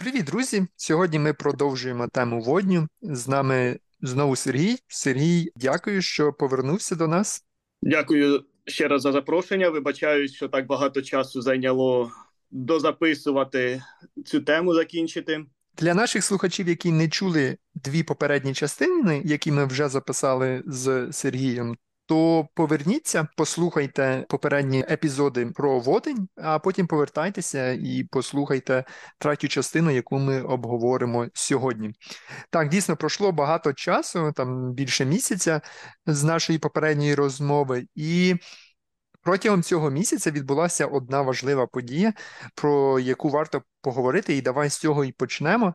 Привіт, друзі! Сьогодні ми продовжуємо тему водню. З нами знову Сергій. Сергій, дякую, що повернувся до нас. Дякую ще раз за запрошення. Вибачаюсь, що так багато часу зайняло дозаписувати цю тему, закінчити. Для наших слухачів, які не чули дві попередні частини, які ми вже записали з Сергієм, то поверніться, послухайте попередні епізоди про водень, а потім повертайтеся і послухайте третю частину, яку ми обговоримо сьогодні. Так, дійсно пройшло багато часу, там більше місяця з нашої попередньої розмови, і протягом цього місяця відбулася одна важлива подія, про яку варто поговорити, і давай з цього і почнемо.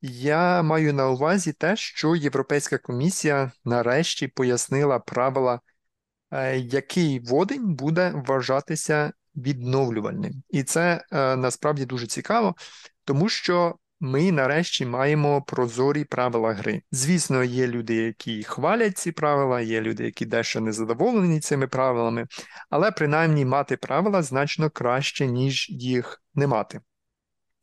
Я маю на увазі те, що Європейська комісія нарешті пояснила правила який водень буде вважатися відновлювальним. І це е, насправді дуже цікаво, тому що ми нарешті маємо прозорі правила гри. Звісно, є люди, які хвалять ці правила, є люди, які дещо не задоволені цими правилами, але принаймні мати правила значно краще, ніж їх не мати.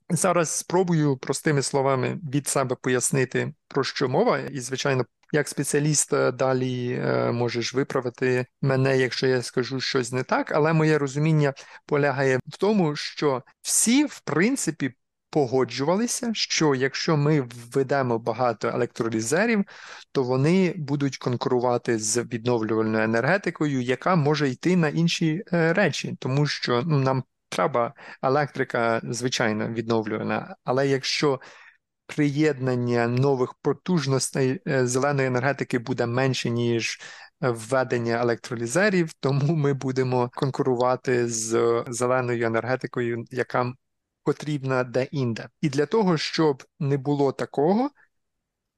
Зараз спробую простими словами від себе пояснити, про що мова, і, звичайно, як спеціаліст е, далі е, можеш виправити мене, якщо я скажу щось не так, але моє розуміння полягає в тому, що всі, в принципі, погоджувалися, що якщо ми введемо багато електролізерів, то вони будуть конкурувати з відновлювальною енергетикою, яка може йти на інші е, речі, тому що ну, нам треба електрика, звичайно, відновлювана, але якщо приєднання нових потужностей е, зеленої енергетики буде менше, ніж введення електролізерів, тому ми будемо конкурувати з зеленою енергетикою, яка потрібна де-інде. І для того, щоб не було такого,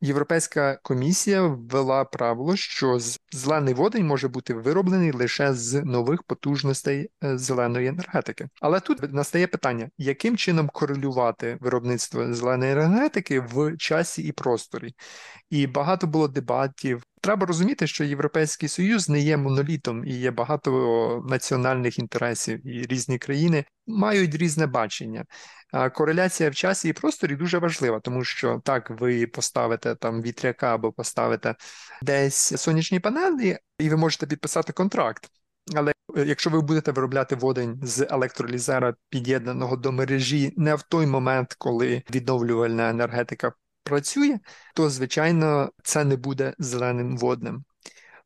Європейська комісія ввела правило, що зелений водень може бути вироблений лише з нових потужностей е, зеленої енергетики. Але тут настає питання, яким чином корелювати виробництво зеленої енергетики в часі і просторі? І багато було дебатів. Треба розуміти, що Європейський Союз не є монолітом і є багато національних інтересів, і різні країни мають різне бачення. Кореляція в часі і просторі дуже важлива, тому що так ви поставите там вітряка або поставите десь сонячні панелі, і ви можете підписати контракт. Але е, якщо ви будете виробляти водень з електролізера, під'єднаного до мережі, не в той момент, коли відновлювальна енергетика працює, то звичайно це не буде зеленим водним.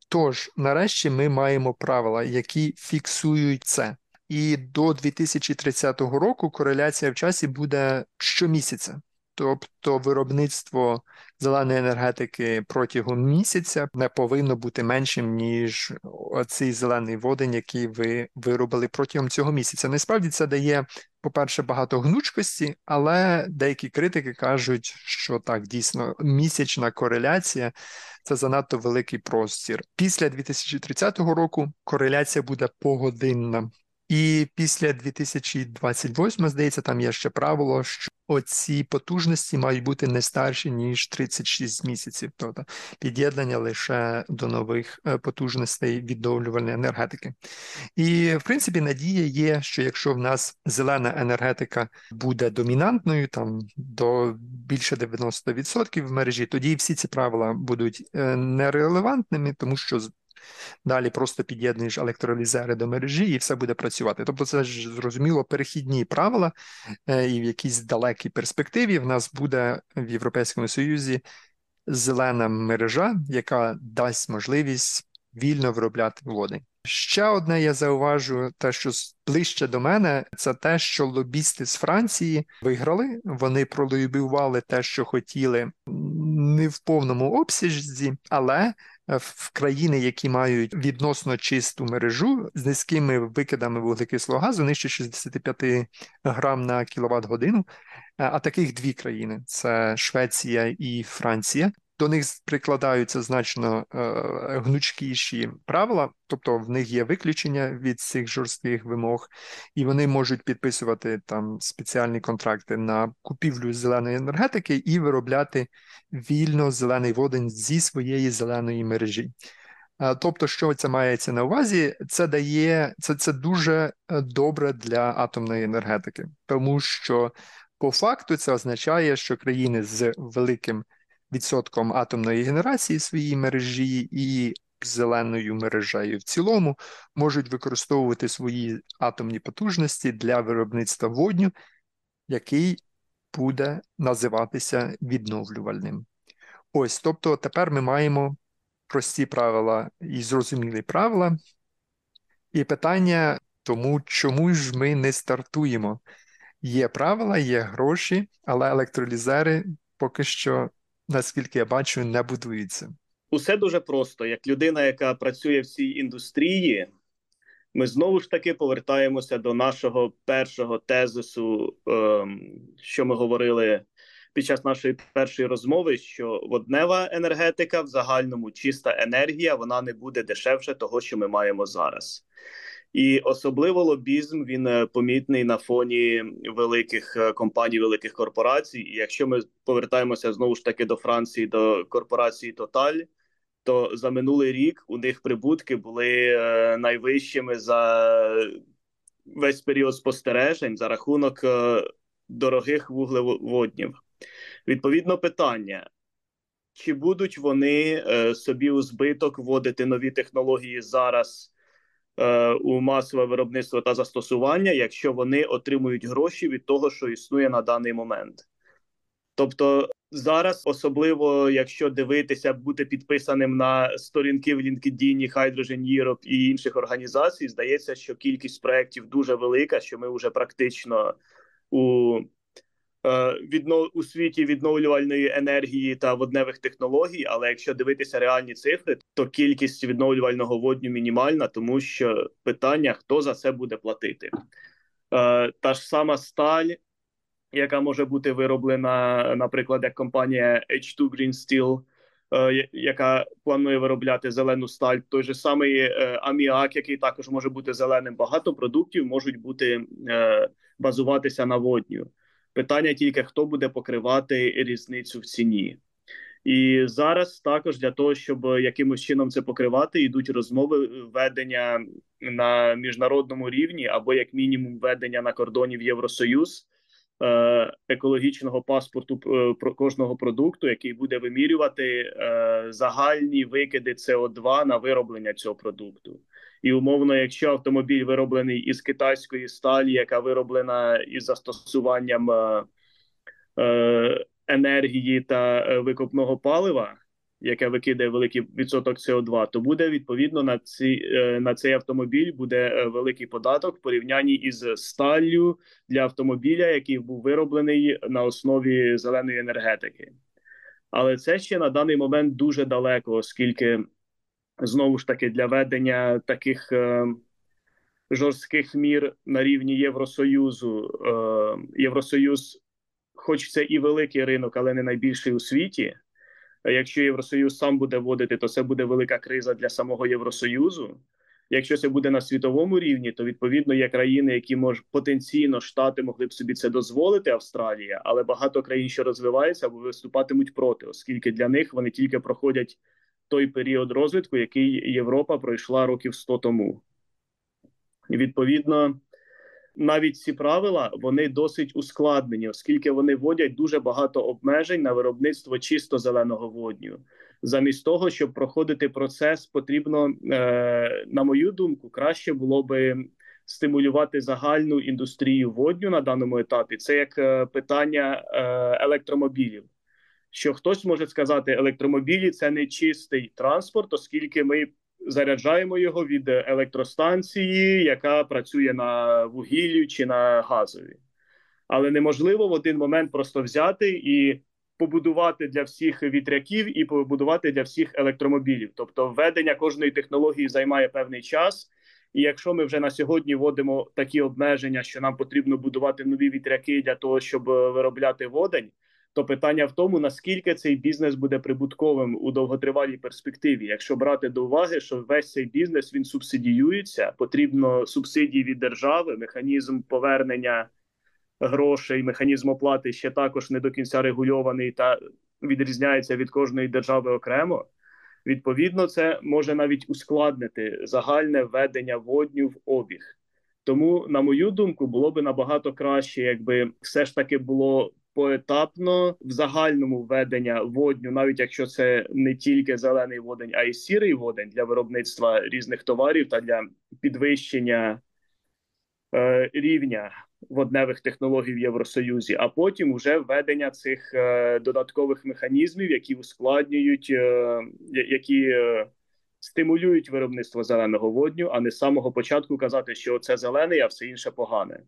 Тож, нарешті, ми маємо правила, які фіксують це і до 2030 року кореляція в часі буде щомісяця. Тобто виробництво зеленої енергетики протягом місяця не повинно бути меншим, ніж цей зелений водень, який ви виробили протягом цього місяця. Насправді це дає, по-перше, багато гнучкості, але деякі критики кажуть, що так, дійсно, місячна кореляція це занадто великий простір. Після 2030 року кореляція буде погодинна. І після 2028, здається, там є ще правило, що оці потужності мають бути не старші ніж 36 місяців, тобто під'єднання лише до нових е, потужностей відновлювальної енергетики. І в принципі надія є, що якщо в нас зелена енергетика буде домінантною, там до більше 90% в мережі, тоді всі ці правила будуть е, нерелевантними, тому що Далі просто під'єднуєш електролізери до мережі і все буде працювати. Тобто, це ж зрозуміло перехідні правила, е, і в якійсь далекій перспективі в нас буде в Європейському Союзі зелена мережа, яка дасть можливість вільно виробляти води. Ще одне я зауважу, те, що ближче до мене, це те, що лобісти з Франції виграли. Вони пролобівали те, що хотіли не в повному обсязі, але в країни, які мають відносно чисту мережу з низькими викидами вуглекислого газу, нижче 65 грам на кіловат годину. А таких дві країни: це Швеція і Франція до них прикладаються значно е, гнучкіші правила, тобто в них є виключення від цих жорстких вимог, і вони можуть підписувати там спеціальні контракти на купівлю зеленої енергетики і виробляти вільно зелений водень зі своєї зеленої мережі. Е, тобто, що це мається на увазі, це дає це, це дуже е, добре для атомної енергетики, тому що По факту це означає, що країни з великим відсотком атомної генерації в своїй мережі і зеленою мережею в цілому можуть використовувати свої атомні потужності для виробництва водню, який буде називатися відновлювальним. Ось, тобто тепер ми маємо прості правила і зрозумілі правила. І питання тому, чому ж ми не стартуємо? Є правила, є гроші, але електролізери поки що, наскільки я бачу, не будуються. Усе дуже просто. Як людина, яка працює в цій індустрії, ми знову ж таки повертаємося до нашого першого тезису, ем, що ми говорили під час нашої першої розмови, що воднева енергетика в загальному чиста енергія, вона не буде дешевше того, що ми маємо зараз. І особливо лобізм він е, помітний на фоні великих е, компаній, великих корпорацій. І якщо ми повертаємося знову ж таки до Франції, до корпорації Total, то за минулий рік у них прибутки були е, найвищими за весь період спостережень за рахунок дорогих вуглеводнів. Відповідно, питання. Чи будуть вони собі у збиток вводити нові технології зараз у масове виробництво та застосування, якщо вони отримують гроші від того, що існує на даний момент. Тобто зараз, особливо якщо дивитися, бути підписаним на сторінки в LinkedIn, Hydrogen Europe і інших організацій, здається, що кількість проєктів дуже велика, що ми вже практично у Е, віднов у світі відновлювальної енергії та водневих технологій. Але якщо дивитися реальні цифри, то кількість відновлювального водню мінімальна, тому що питання хто за це буде платити. Е, та ж сама сталь, яка може бути вироблена, наприклад, як компанія H2 Green Steel, е, яка планує виробляти зелену сталь, той же самий аміак, який також може бути зеленим. Багато продуктів можуть бути базуватися на водню. Питання тільки хто буде покривати різницю в ціні. І зараз також для того, щоб якимось чином це покривати, йдуть розмови ведення на міжнародному рівні або як мінімум ведення на кордоні в Євросоюз е, екологічного паспорту е, про кожного продукту, який буде вимірювати е, загальні викиди СО2 на вироблення цього продукту. І умовно, якщо автомобіль вироблений із китайської сталі, яка вироблена із застосуванням е, е, енергії та е, викопного палива, яке викидає великий відсоток СО2, то буде відповідно на ці е, на цей автомобіль буде великий податок в порівнянні із сталлю для автомобіля, який був вироблений на основі зеленої енергетики. Але це ще на даний момент дуже далеко, оскільки знову ж таки для ведення таких е, жорстких мір на рівні Євросоюзу. Е, Євросоюз, хоч це і великий ринок, але не найбільший у світі. Якщо Євросоюз сам буде вводити, то це буде велика криза для самого Євросоюзу. Якщо це буде на світовому рівні, то відповідно є країни, які мож потенційно штати могли б собі це дозволити, Австралія, але багато країн, що розвиваються, або виступатимуть проти, оскільки для них вони тільки проходять той період розвитку, який Європа пройшла років 100 тому. І відповідно, навіть ці правила вони досить ускладнені, оскільки вони вводять дуже багато обмежень на виробництво чисто зеленого водню. Замість того, щоб проходити процес, потрібно, е, на мою думку, краще було би стимулювати загальну індустрію водню на даному етапі. Це як е, питання е, електромобілів що хтось може сказати, електромобілі це не чистий транспорт, оскільки ми заряджаємо його від електростанції, яка працює на вугіллю чи на газові. Але неможливо в один момент просто взяти і побудувати для всіх вітряків і побудувати для всіх електромобілів. Тобто, введення кожної технології займає певний час. І якщо ми вже на сьогодні вводимо такі обмеження, що нам потрібно будувати нові вітряки для того, щоб виробляти водень, то питання в тому, наскільки цей бізнес буде прибутковим у довготривалій перспективі, якщо брати до уваги, що весь цей бізнес він субсидіюється, потрібно субсидії від держави, механізм повернення грошей, механізм оплати ще також не до кінця регульований та відрізняється від кожної держави окремо. Відповідно, це може навіть ускладнити загальне введення водню в обіг. Тому, на мою думку, було би набагато краще, якби все ж таки було поетапно в загальному введення водню, навіть якщо це не тільки зелений водень, а й сірий водень для виробництва різних товарів та для підвищення е, рівня водневих технологій в Євросоюзі, а потім вже введення цих е, додаткових механізмів, які ускладнюють, е, які е, стимулюють виробництво зеленого водню, а не з самого початку казати, що це зелений, а все інше погане.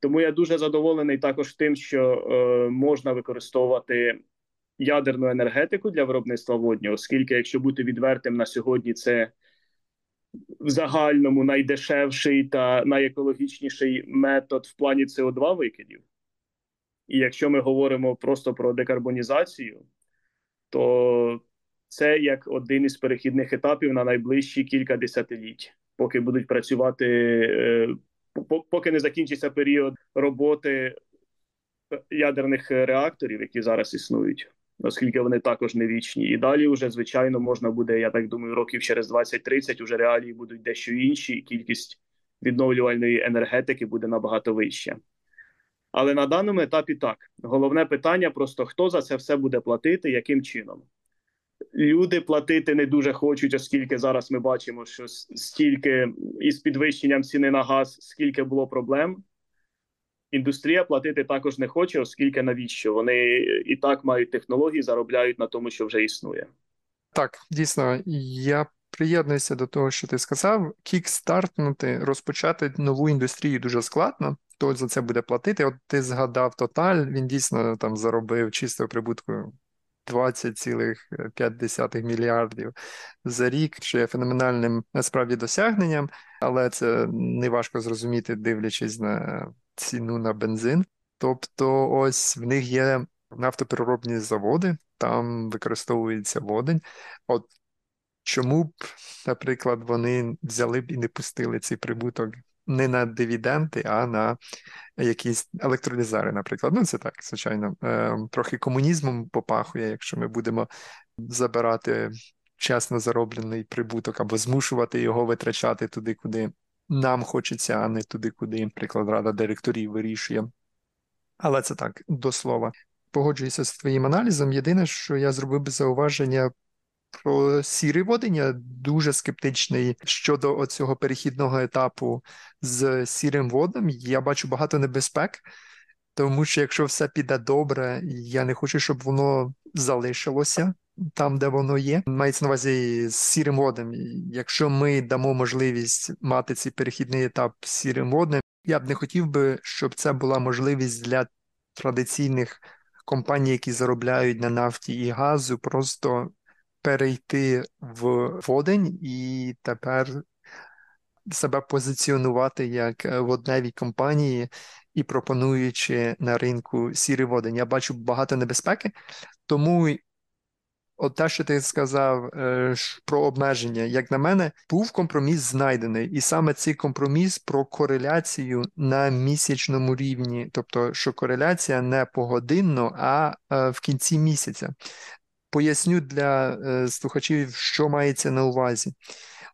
Тому я дуже задоволений також тим, що е, можна використовувати ядерну енергетику для виробництва водню, оскільки, якщо бути відвертим на сьогодні, це в загальному найдешевший та найекологічніший метод в плані СО2 викидів. І якщо ми говоримо просто про декарбонізацію, то це як один із перехідних етапів на найближчі кілька десятиліть, поки будуть працювати, е, поки не закінчиться період роботи ядерних реакторів, які зараз існують оскільки вони також не вічні. І далі, вже звичайно, можна буде, я так думаю, років через 20-30 уже реалії будуть дещо інші, і кількість відновлювальної енергетики буде набагато вища. Але на даному етапі так головне питання: просто хто за це все буде платити, яким чином. Люди платити не дуже хочуть, оскільки зараз ми бачимо, що стільки із підвищенням ціни на газ, скільки було проблем, Індустрія платити також не хоче, оскільки навіщо вони і так мають технології, заробляють на тому, що вже існує. Так, дійсно, я приєднуюся до того, що ти сказав. Кікстартнути, розпочати нову індустрію дуже складно. Хто за це буде платити? От ти згадав Тоталь, він дійсно там заробив чистого прибутку 20,5 мільярдів за рік, що є феноменальним насправді досягненням, але це не важко зрозуміти, дивлячись на ціну на бензин. Тобто, ось в них є нафтопереробні заводи, там використовується водень. От чому б, наприклад, вони взяли б і не пустили цей прибуток не на дивіденти, а на якісь електролізари, наприклад. Ну, це так, звичайно, е, трохи комунізмом попахує, якщо ми будемо забирати чесно зароблений прибуток або змушувати його витрачати туди, куди нам хочеться, а не туди, куди, наприклад, рада директорів вирішує. Але це так, до слова. Погоджуюся з твоїм аналізом. Єдине, що я зробив би зауваження про сірий водень, я дуже скептичний щодо цього перехідного етапу з сірим водом. Я бачу багато небезпек, тому що якщо все піде добре, я не хочу, щоб воно залишилося там, де воно є. Мається на увазі з сірим водом. Якщо ми дамо можливість мати цей перехідний етап з сірим водним, я б не хотів би, щоб це була можливість для традиційних компаній, які заробляють на нафті і газу, просто перейти в водень і тепер себе позиціонувати як водневі компанії і пропонуючи на ринку сірий водень. Я бачу багато небезпеки, тому От те, що ти сказав е, про обмеження, як на мене, був компроміс знайдений, і саме цей компроміс про кореляцію на місячному рівні, тобто, що кореляція не погодинно, а е, в кінці місяця. Поясню для е, слухачів, що мається на увазі.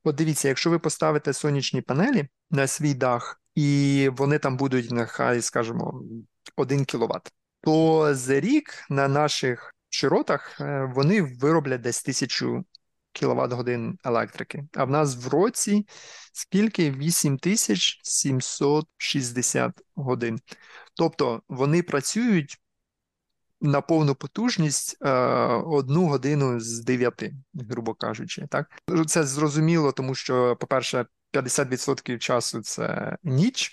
От дивіться, якщо ви поставите сонячні панелі на свій дах, і вони там будуть, нехай, скажімо, 1 кВт, то за рік на наших широтах е, вони вироблять десь тисячу кВт годин електрики. А в нас в році скільки 8760 годин. Тобто вони працюють на повну потужність е, одну годину з дев'яти, грубо кажучи. Так? Це зрозуміло, тому що, по-перше, 50% часу це ніч.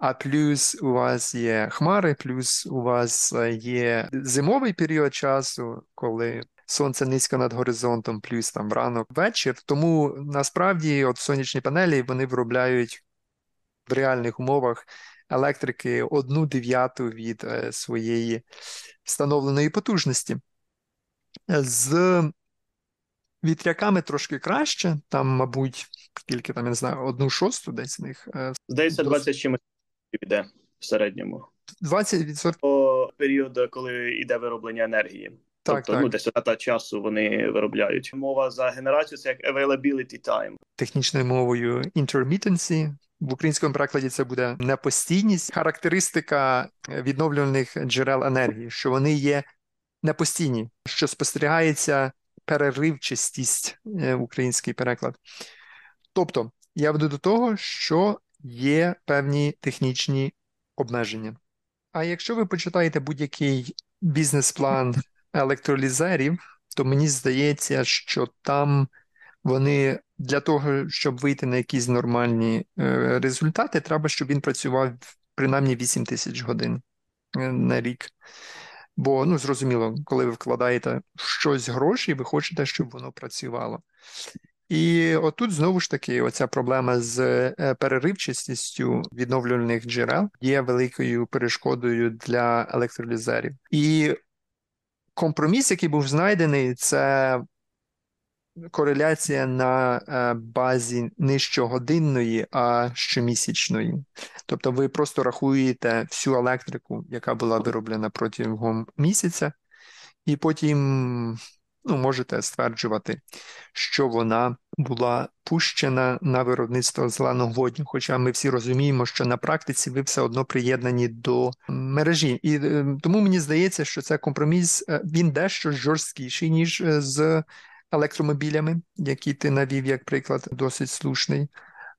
А плюс у вас є хмари, плюс у вас є зимовий період часу, коли сонце низько над горизонтом, плюс там ранок вечір. Тому насправді от сонячні панелі вони виробляють в реальних умовах електрики одну дев'яту від е, своєї встановленої потужності. З вітряками трошки краще, там, мабуть, скільки там, я не знаю, одну шосту десь з них. Е, Здається, 20 чимось йде в середньому. 20% По періоду, коли йде вироблення енергії. Так, тобто, так. ну, десь та часу вони виробляють. Мова за генерацію це як availability time. Технічною мовою intermittency, В українському перекладі це буде непостійність, характеристика відновлюваних джерел енергії, що вони є непостійні, що спостерігається переривчастість е, український переклад. Тобто, я веду до того, що є певні технічні обмеження. А якщо ви почитаєте будь-який бізнес-план електролізерів, то мені здається, що там вони для того, щоб вийти на якісь нормальні е, результати, треба, щоб він працював принаймні 8 тисяч годин е, на рік. Бо, ну, зрозуміло, коли ви вкладаєте щось гроші, ви хочете, щоб воно працювало. І отут знову ж таки, оця проблема з е, переривчастістю відновлювальних джерел є великою перешкодою для електролізерів. І компроміс, який був знайдений, це кореляція на е, базі не щогодинної, а щомісячної. Тобто ви просто рахуєте всю електрику, яка була вироблена протягом місяця, і потім ну, можете стверджувати, що вона була пущена на виробництво зеленого водню. Хоча ми всі розуміємо, що на практиці ви все одно приєднані до мережі. І е, тому мені здається, що це компроміс е, він дещо жорсткіший, ніж з електромобілями, які ти навів як приклад, досить слушний.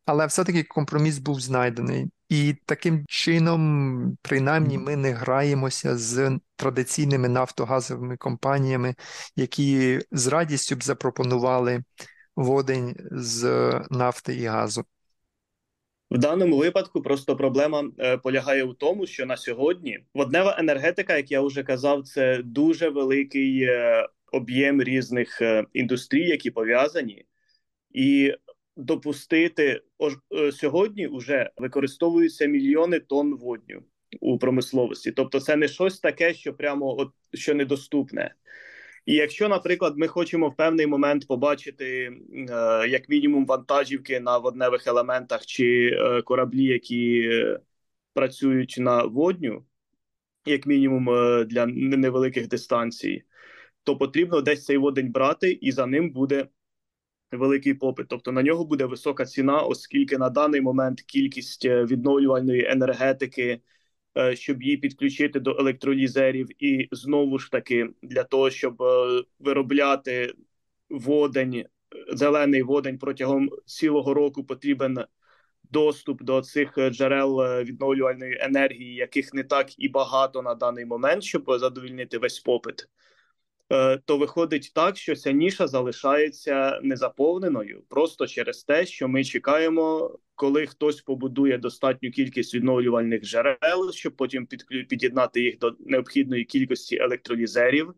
Але все-таки компроміс був знайдений, і таким чином, принаймні, ми не граємося з традиційними нафтогазовими компаніями, які з радістю б запропонували водень з нафти і газу. В даному випадку просто проблема е, полягає в тому, що на сьогодні воднева енергетика, як я вже казав, це дуже великий е, об'єм різних е, індустрій, які пов'язані, і допустити е, сьогодні вже використовуються мільйони тонн водню у промисловості. Тобто, це не щось таке, що прямо от що недоступне. І якщо, наприклад, ми хочемо в певний момент побачити е, як мінімум вантажівки на водневих елементах чи кораблі, які працюють на водню, як мінімум для невеликих дистанцій, то потрібно десь цей водень брати, і за ним буде великий попит. Тобто на нього буде висока ціна, оскільки на даний момент кількість е, відновлювальної енергетики, е, щоб її підключити до електролізерів, і знову ж таки для того, щоб е, виробляти водень, зелений водень протягом цілого року потрібен. Доступ до цих джерел відновлювальної енергії, яких не так і багато на даний момент, щоб задовільнити весь попит. Е, то виходить так, що ця ніша залишається незаповненою просто через те, що ми чекаємо, коли хтось побудує достатню кількість відновлювальних джерел, щоб потім під'єднати їх до необхідної кількості електролізерів.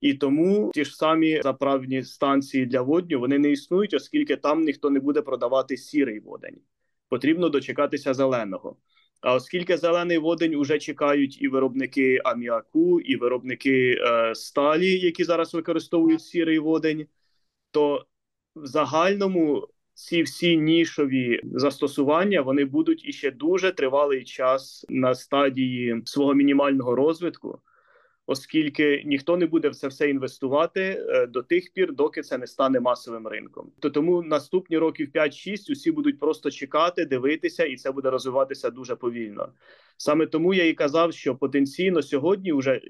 І тому ті ж самі заправні станції для водню вони не існують, оскільки там ніхто не буде продавати сірий водень. Потрібно дочекатися зеленого. А оскільки зелений водень уже чекають і виробники аміаку, і виробники е, сталі, які зараз використовують сірий водень, то в загальному ці всі нішові застосування вони будуть іще дуже тривалий час на стадії свого мінімального розвитку оскільки ніхто не буде в це все інвестувати е, до тих пір, доки це не стане масовим ринком. То тому наступні років 5-6 усі будуть просто чекати, дивитися, і це буде розвиватися дуже повільно. Саме тому я і казав, що потенційно сьогодні вже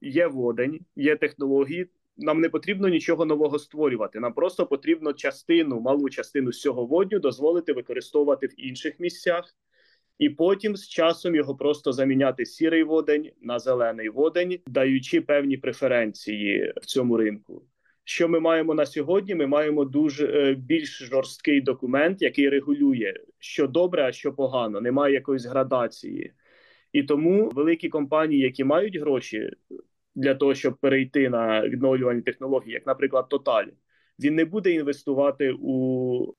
є водень, є технології. Нам не потрібно нічого нового створювати. Нам просто потрібно частину, малу частину з цього водню дозволити використовувати в інших місцях і потім з часом його просто заміняти сірий водень на зелений водень, даючи певні преференції в цьому ринку. Що ми маємо на сьогодні? Ми маємо дуже е, більш жорсткий документ, який регулює, що добре, а що погано. Немає якоїсь градації, і тому великі компанії, які мають гроші для того, щоб перейти на відновлювальні технології, як, наприклад, Total, він не буде інвестувати у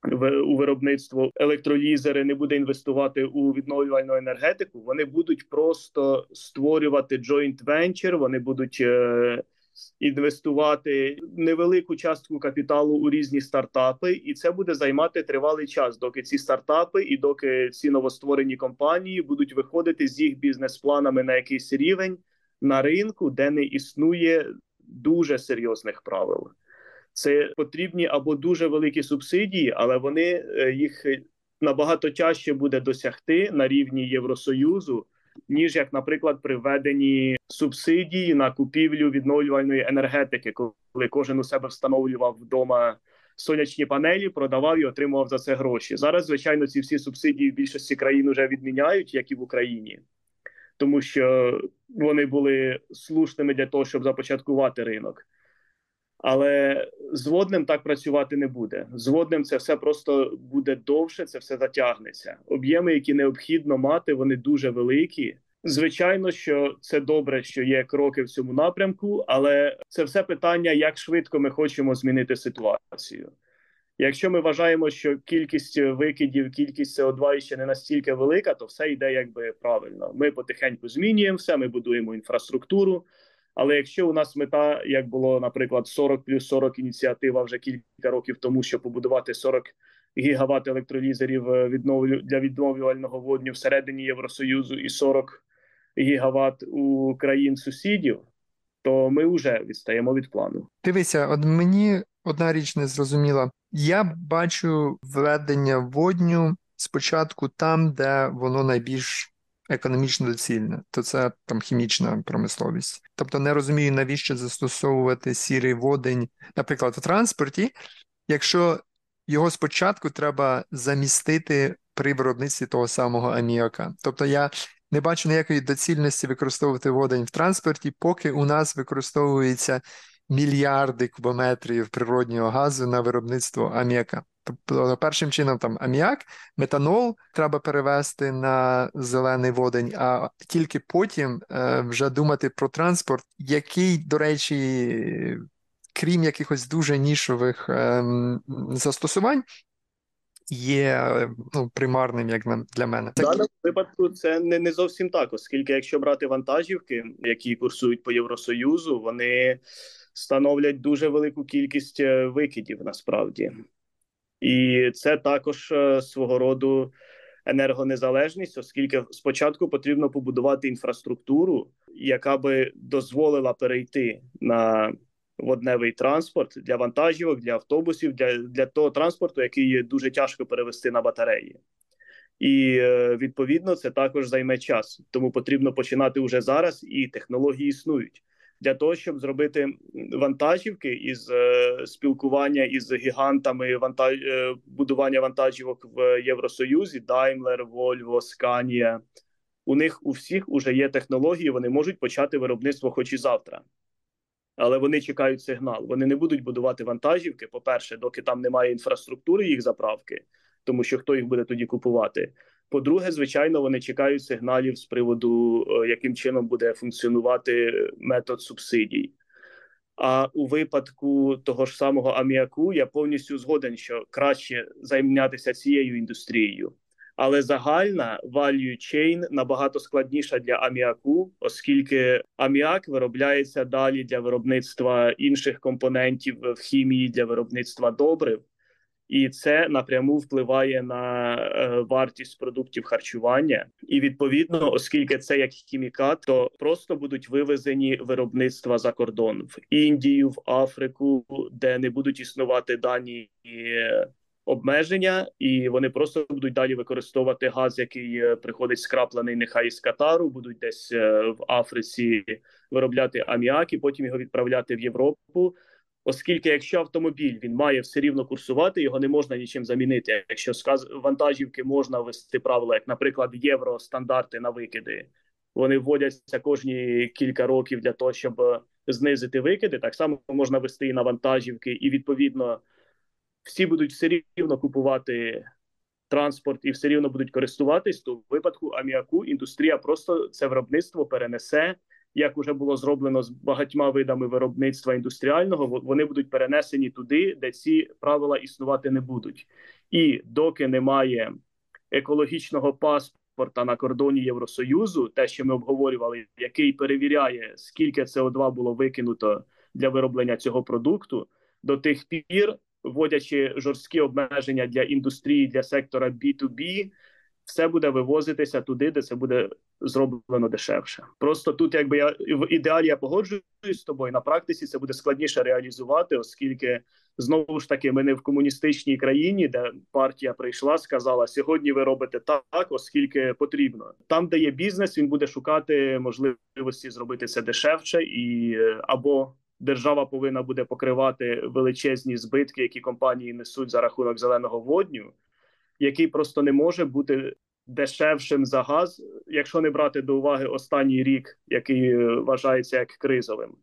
у виробництво електролізери, не буде інвестувати у відновлювальну енергетику. Вони будуть просто створювати joint venture, Вони будуть е, інвестувати невелику частку капіталу у різні стартапи, і це буде займати тривалий час, доки ці стартапи і доки ці новостворені компанії будуть виходити з їх бізнес-планами на якийсь рівень на ринку, де не існує дуже серйозних правил. Це потрібні або дуже великі субсидії, але вони е, їх набагато тяжче буде досягти на рівні Євросоюзу, ніж як, наприклад, при введенні субсидії на купівлю відновлювальної енергетики, коли кожен у себе встановлював вдома сонячні панелі, продавав і отримував за це гроші. Зараз, звичайно, ці всі субсидії в більшості країн вже відміняють, як і в Україні, тому що вони були слушними для того, щоб започаткувати ринок. Але з водним так працювати не буде. З водним це все просто буде довше, це все затягнеться. Об'єми, які необхідно мати, вони дуже великі. Звичайно, що це добре, що є кроки в цьому напрямку, але це все питання, як швидко ми хочемо змінити ситуацію. Якщо ми вважаємо, що кількість викидів, кількість СО2 ще не настільки велика, то все йде якби правильно. Ми потихеньку змінюємо все, ми будуємо інфраструктуру. Але якщо у нас мета, як було, наприклад, 40 плюс 40 ініціатива вже кілька років тому, щоб побудувати 40 гігават електролізерів е, відновлю для відновлювального водню всередині Євросоюзу і 40 гігават у країн сусідів, то ми вже відстаємо від плану. Дивися, от мені одна річ не зрозуміла. Я бачу введення водню спочатку там, де воно найбільш економічно доцільне, то це там хімічна промисловість. Тобто не розумію, навіщо застосовувати сірий водень, наприклад, у транспорті, якщо його спочатку треба замістити при виробництві того самого аміака. Тобто я не бачу ніякої доцільності використовувати водень в транспорті, поки у нас використовується мільярди кубометрів природнього газу на виробництво аміака. Тобто, першим чином там аміак, метанол треба перевести на зелений водень, а тільки потім е, вже думати про транспорт, який, до речі, крім якихось дуже нішових е, застосувань, є ну, примарним як для мене. В даному випадку це не не зовсім так, оскільки якщо брати вантажівки, які курсують по Євросоюзу, вони становлять дуже велику кількість е, викидів насправді. І це також е, свого роду енергонезалежність, оскільки спочатку потрібно побудувати інфраструктуру, яка би дозволила перейти на водневий транспорт для вантажівок, для автобусів, для, для того транспорту, який дуже тяжко перевести на батареї. І е, відповідно це також займе час, тому потрібно починати вже зараз, і технології існують для того, щоб зробити вантажівки із е, спілкування із гігантами вантаж... Е, будування вантажівок в Євросоюзі, Daimler, Volvo, Scania. У них у всіх уже є технології, вони можуть почати виробництво, хоч і завтра. Але вони чекають сигнал. Вони не будуть будувати вантажівки. По-перше, доки там немає інфраструктури їх заправки, тому що хто їх буде тоді купувати. По-друге, звичайно, вони чекають сигналів з приводу, е, яким чином буде функціонувати метод субсидій. А у випадку того ж самого аміаку я повністю згоден, що краще займатися цією індустрією. Але загальна value chain набагато складніша для аміаку, оскільки аміак виробляється далі для виробництва інших компонентів в хімії для виробництва добрив і це напряму впливає на е, вартість продуктів харчування. І відповідно, оскільки це як хімікат, то просто будуть вивезені виробництва за кордон в Індію, в Африку, де не будуть існувати дані. Обмеження, і вони просто будуть далі використовувати газ, який е, приходить скраплений, нехай із Катару, будуть десь е, в Африці виробляти аміак і потім його відправляти в Європу. Оскільки, якщо автомобіль він має все рівно курсувати, його не можна нічим замінити. Якщо сказ вантажівки можна ввести правила, як, наприклад, євростандарти на викиди, вони вводяться кожні кілька років для того, щоб знизити викиди. Так само можна вести і на вантажівки, і відповідно всі будуть все рівно купувати транспорт і все рівно будуть користуватись. То в випадку аміаку індустрія просто це виробництво перенесе як уже було зроблено з багатьма видами виробництва індустріального, вони будуть перенесені туди, де ці правила існувати не будуть. І доки немає екологічного паспорта на кордоні Євросоюзу, те, що ми обговорювали, який перевіряє, скільки СО2 було викинуто для вироблення цього продукту, до тих пір, вводячи жорсткі обмеження для індустрії для сектора B2B, все буде вивозитися туди, де це буде зроблено дешевше. Просто тут, якби я в ідеалі я погоджуюсь з тобою, на практиці це буде складніше реалізувати, оскільки Знову ж таки, ми не в комуністичній країні, де партія прийшла, сказала: сьогодні ви робите так, оскільки потрібно. Там, де є бізнес, він буде шукати можливості зробити це дешевше, і е, або держава повинна буде покривати величезні збитки, які компанії несуть за рахунок зеленого водню, який просто не може бути дешевшим за газ, якщо не брати до уваги останній рік, який е, вважається як кризовим.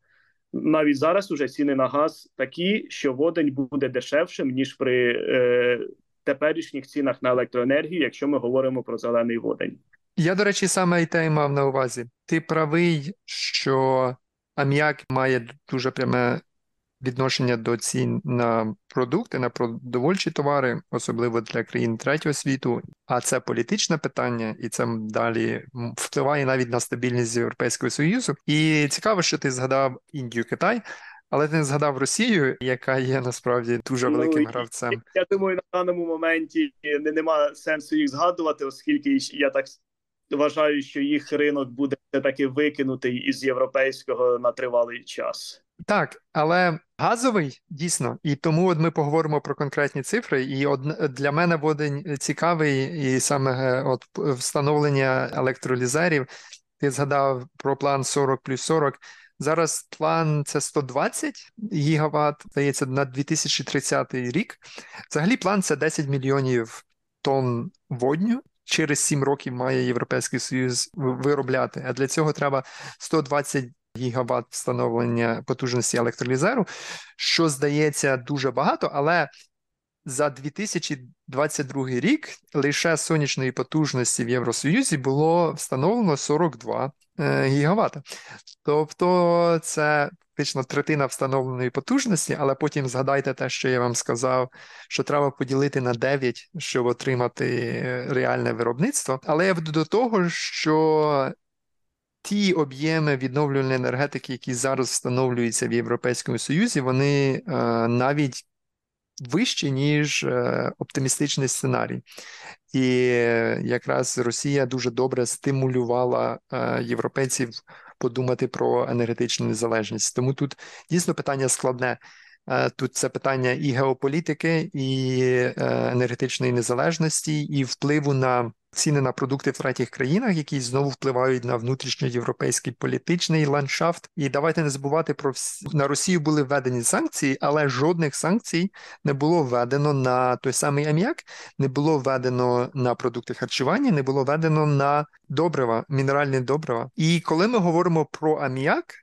Навіть зараз уже ціни на газ такі, що водень буде дешевшим ніж при е, теперішніх цінах на електроенергію, якщо ми говоримо про зелений водень. Я, до речі, саме і те й мав на увазі. Ти правий, що аміак має дуже пряме відношення до цін на продукти, на продовольчі товари, особливо для країн третього світу. А це політичне питання, і це далі впливає навіть на стабільність Європейського союзу. І цікаво, що ти згадав Індію, Китай. Але ти не згадав Росію, яка є насправді дуже ну, великим ну, гравцем. Я думаю, на даному моменті не нема сенсу їх згадувати, оскільки я так вважаю, що їх ринок буде таки викинутий із європейського на тривалий час. Так, але газовий дійсно, і тому от ми поговоримо про конкретні цифри. І од... для мене водень цікавий, і саме е, от встановлення електролізерів. Ти згадав про план 40 плюс 40. Зараз план це 120 гігават, здається, на 2030 рік. Взагалі, план це 10 мільйонів тонн водню. Через 7 років має Європейський Союз виробляти. А для цього треба 120 гігават встановлення потужності електролізеру, що здається дуже багато, але за 2022 рік лише сонячної потужності в Євросоюзі було встановлено 42 е, гігавата. Тобто це фактично третина встановленої потужності, але потім згадайте те, що я вам сказав, що треба поділити на 9, щоб отримати е, реальне виробництво. Але я веду до того, що ті об'єми відновлювальної енергетики, які зараз встановлюються в Європейському Союзі, вони е, навіть вищі, ніж е, оптимістичний сценарій. І якраз Росія дуже добре стимулювала е, європейців подумати про енергетичну незалежність. Тому тут дійсно питання складне. Е, тут це питання і геополітики, і е, енергетичної незалежності, і впливу на ціни на продукти в третіх країнах, які знову впливають на внутрішньоєвропейський політичний ландшафт. І давайте не забувати про всі на Росію були введені санкції, але жодних санкцій не було введено на той самий аміак, не було введено на продукти харчування, не було введено на добрива, мінеральні добрива. І коли ми говоримо про аміак,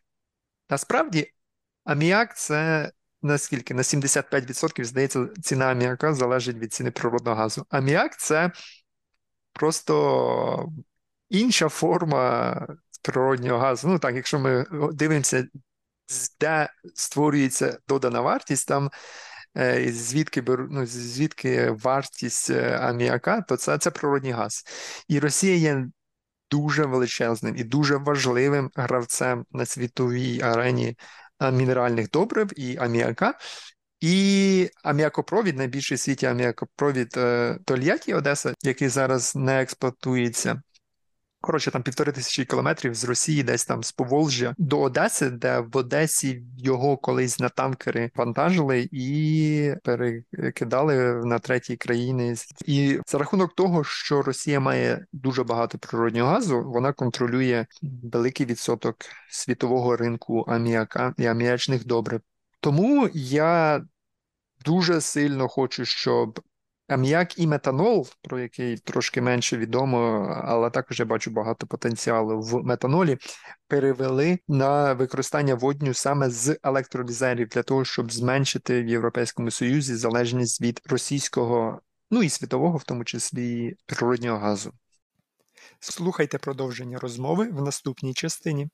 насправді аміак це. Наскільки на 75% здається, ціна аміака залежить від ціни природного газу. Аміак це просто інша форма природнього газу. Ну так, якщо ми дивимося, де створюється додана вартість, там е, звідки ну, звідки вартість е, аміака, то це, це природний газ. І Росія є. Дуже величезним і дуже важливим гравцем на світовій арені мінеральних добрив і аміака. І аміакопровід, найбільший в світі аміакопровід е, Тольятті Одеса, який зараз не експлуатується. Коротше, там півтори тисячі кілометрів з Росії, десь там з Поволжя до Одеси, де в Одесі його колись на танкери вантажили і перекидали на треті країни. І за рахунок того, що Росія має дуже багато природнього газу, вона контролює великий відсоток світового ринку аміака і аміачних добрив. Тому я дуже сильно хочу, щоб аміак і метанол, про який трошки менше відомо, але також я бачу багато потенціалу в метанолі, перевели на використання водню саме з електролізерів для того, щоб зменшити в Європейському Союзі залежність від російського, ну і світового, в тому числі природнього газу. Слухайте продовження розмови в наступній частині.